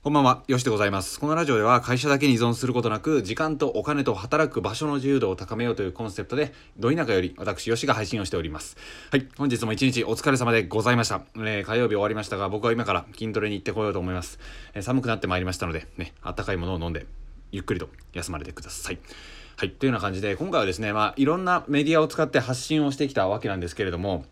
こんばんは、よしでございます。このラジオでは会社だけに依存することなく、時間とお金と働く場所の自由度を高めようというコンセプトで、ど田舎より私、よしが配信をしております。はい、本日も一日お疲れ様でございました。えー火曜日終わりましたが、僕は今から筋トレに行ってこようと思います。えー寒くなってまいりましたので、ね、あったかいものを飲んで、ゆっくりと休まれてください。はい、というような感じで、今回はですね、まあ、いろんなメディアを使って発信をしてきたわけなんですけれども、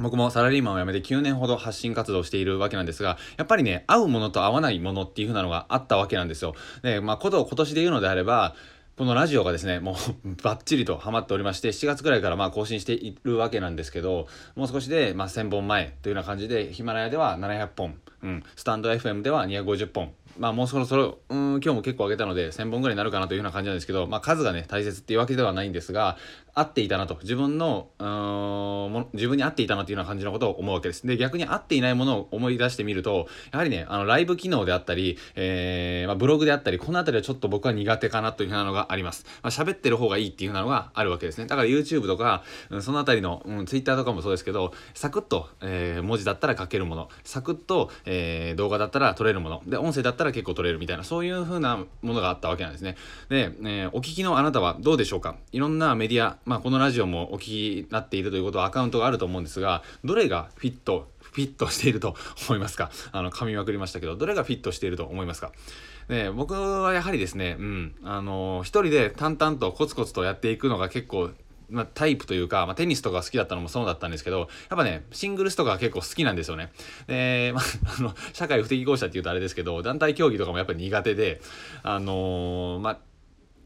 僕もサラリーマンを辞めて9年ほど発信活動しているわけなんですが、やっぱりね、合うものと合わないものっていう風なのがあったわけなんですよ。で、まあ、ことを今年で言うのであれば、このラジオがですね、もう バッチリとハマっておりまして、7月くらいからまあ更新しているわけなんですけど、もう少しでま1000本前というような感じで、ヒマラヤでは700本、うん、スタンド FM では250本、まあもうそろそろ、うん、今日も結構上げたので1000本ぐらいになるかなというような感じなんですけど、まあ数がね、大切っていうわけではないんですが、合っていたなと。自分の、うん自分に合っていたなというような感じのことを思うわけです。で、逆に合っていないものを思い出してみると、やはりね、あの、ライブ機能であったり、えー、まあブログであったり、このあたりはちょっと僕は苦手かなというふうなのがあります。まあ喋ってる方がいいっていうふうなのがあるわけですね。だから YouTube とか、うん、そのあたりの、うん、Twitter とかもそうですけど、サクッと、えー文字だったら書けるもの、サクッと、えー動画だったら撮れるもの、で、音声だったら結構撮れるみたいな、そういうふうなものがあったわけなんですね。で、えーお聞きのあなたはどうでしょうか？いろんなメディア、まあこのラジオもお聞きになっているということはアカウントがあると思うんですが、どれがフィット、フィットしていると思いますか？あの、噛みまくりましたけど、どれがフィットしていると思いますか？で僕はやはりですね、うん、あの一人で淡々とコツコツとやっていくのが結構まあ、タイプというか、まあ、テニスとか好きだったのもそうだったんですけど、やっぱね、シングルスとか結構好きなんですよね。で、まあ、あの、社会不適合者って言うとあれですけど、団体競技とかもやっぱり苦手で、あのーまあ、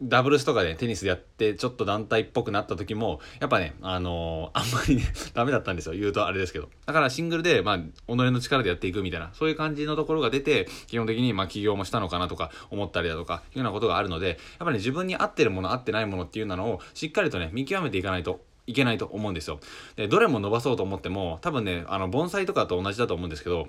ダブルスとかでテニスやってちょっと団体っぽくなった時もやっぱねあのーあんまりね ダメだったんですよ。言うとあれですけど。だからシングルでまあ己の力でやっていくみたいなそういう感じのところが出て基本的にまあ起業もしたのかなとか思ったりだとかいうようなことがあるのでやっぱり、ね、自分に合ってるもの合ってないものっていうのをしっかりとね見極めていかないといけないと思うんですよ。でどれも伸ばそうと思っても多分ねあの盆栽とかと同じだと思うんですけど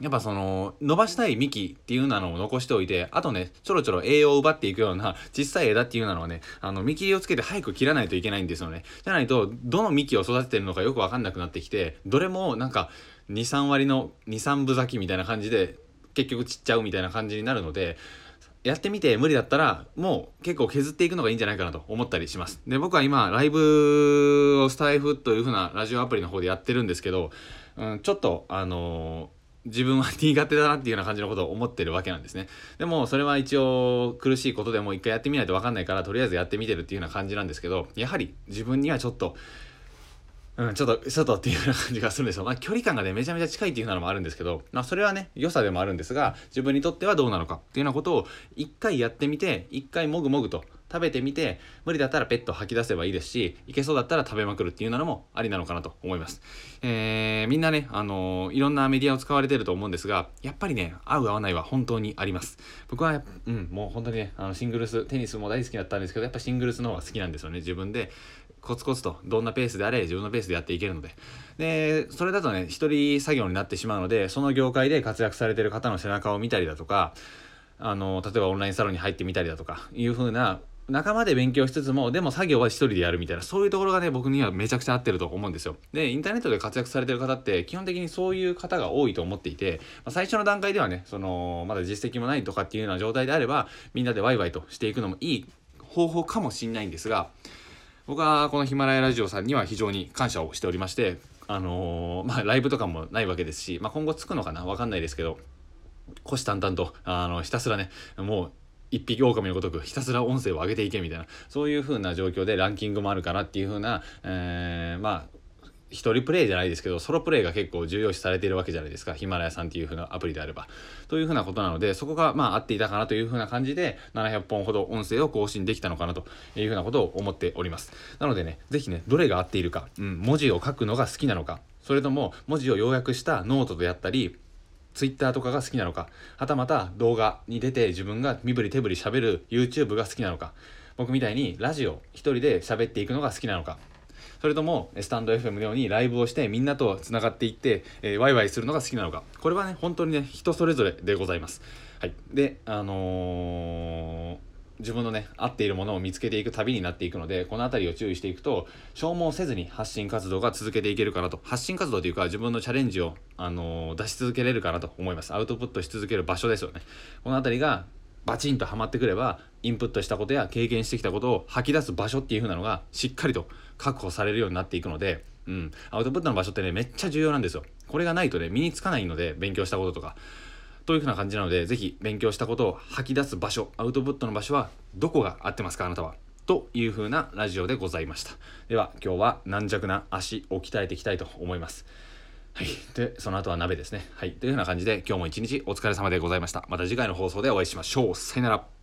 やっぱその伸ばしたい幹っていうのを残しておいてあとねちょろちょろ栄養を奪っていくような 小さい枝っていうのはねあの幹をつけて早く切らないといけないんですよね。じゃないとどの幹を育ててるのかよく分かんなくなってきてどれもなんか23割の23分咲きみたいな感じで結局散っちゃうみたいな感じになるのでやってみて無理だったらもう結構削っていくのがいいんじゃないかなと思ったりします。で僕は今ライブをスタイフという風なラジオアプリの方でやってるんですけど、うん、ちょっとあのー自分は苦手だなっていうような感じのことを思ってるわけなんですね。でもそれは一応苦しいことでも一回やってみないと分かんないからとりあえずやってみてるっていうような感じなんですけどやはり自分にはちょっとうん、ちょっと、ちょっていうような感じがするんですよ。まあ、距離感がね、めちゃめちゃ近いっていうのもあるんですけど、まあ、それはね、良さでもあるんですが、自分にとってはどうなのかっていうようなことを、一回やってみて、一回もぐもぐと食べてみて、無理だったらペット吐き出せばいいですし、いけそうだったら食べまくるっていうのもありなのかなと思います。えー、みんなね、あのーいろんなメディアを使われてると思うんですが、やっぱりね、合う合わないは本当にあります。僕は、うん、もう本当にね、あのシングルス、テニスも大好きだったんですけど、やっぱシングルスの方が好きなんですよね、自分で。コツコツとどんなペースであれ自分のペースでやっていけるので。でそれだとね一人作業になってしまうのでその業界で活躍されてる方の背中を見たりだとかあの例えばオンラインサロンに入ってみたりだとかいう風な仲間で勉強しつつもでも作業は一人でやるみたいなそういうところがね僕にはめちゃくちゃ合ってると思うんですよ。でインターネットで活躍されてる方って基本的にそういう方が多いと思っていて、まあ最初の段階ではねそのまだ実績もないとかっていうような状態であればみんなでワイワイとしていくのもいい方法かもしれないんですが僕はこのヒマラヤラジオさんには非常に感謝をしておりまして、あのーまあ、ライブとかもないわけですし、まあ、今後つくのかな？わかんないですけど、虎視眈々と、あの、ひたすらね、もう、一匹狼のごとくひたすら音声を上げていけみたいなそういう風な状況でランキングもあるかなっていう風な、えーまあ一人プレイじゃないですけどソロプレイが結構重要視されているわけじゃないですか。ヒマラヤさんっていう風なアプリであれば。という風なことなのでそこがまあ合っていたかなという風な感じで700本ほど音声を更新できたのかなという風なことを思っております。なのでね是非ねどれが合っているか、うん、文字を書くのが好きなのかそれとも文字を要約したノートであったりツイッターとかが好きなのかはたまた動画に出て自分が身振り手振り喋る YouTube が好きなのか僕みたいにラジオ一人で喋っていくのが好きなのかそれともスタンド FM のようにライブをしてみんなとつながっていって、えーワイワイするのが好きなのか。これはね本当にね人それぞれでございます。はい。であのー自分のね合っているものを見つけていく旅になっていくのでこの辺りを注意していくと消耗せずに発信活動が続けていけるかなと。発信活動というか自分のチャレンジを、あのー、出し続けれるかなと思います。アウトプットし続ける場所ですよね。この辺りがバチンとはまってくればインプットしたことや経験してきたことを吐き出す場所っていう風なのがしっかりと確保されるようになっていくので、うん、アウトプットの場所ってねめっちゃ重要なんですよこれがないとね身につかないので勉強したこととかというふうな感じなので、ぜひ勉強したことを吐き出す場所、アウトプットの場所はどこが合ってますか、あなたは。というふうなラジオでございました。では、今日は軟弱な足を鍛えていきたいと思います。はい。で、その後は鍋ですね。はい。というような感じで、今日も一日お疲れ様でございました。また次回の放送でお会いしましょう。さよなら。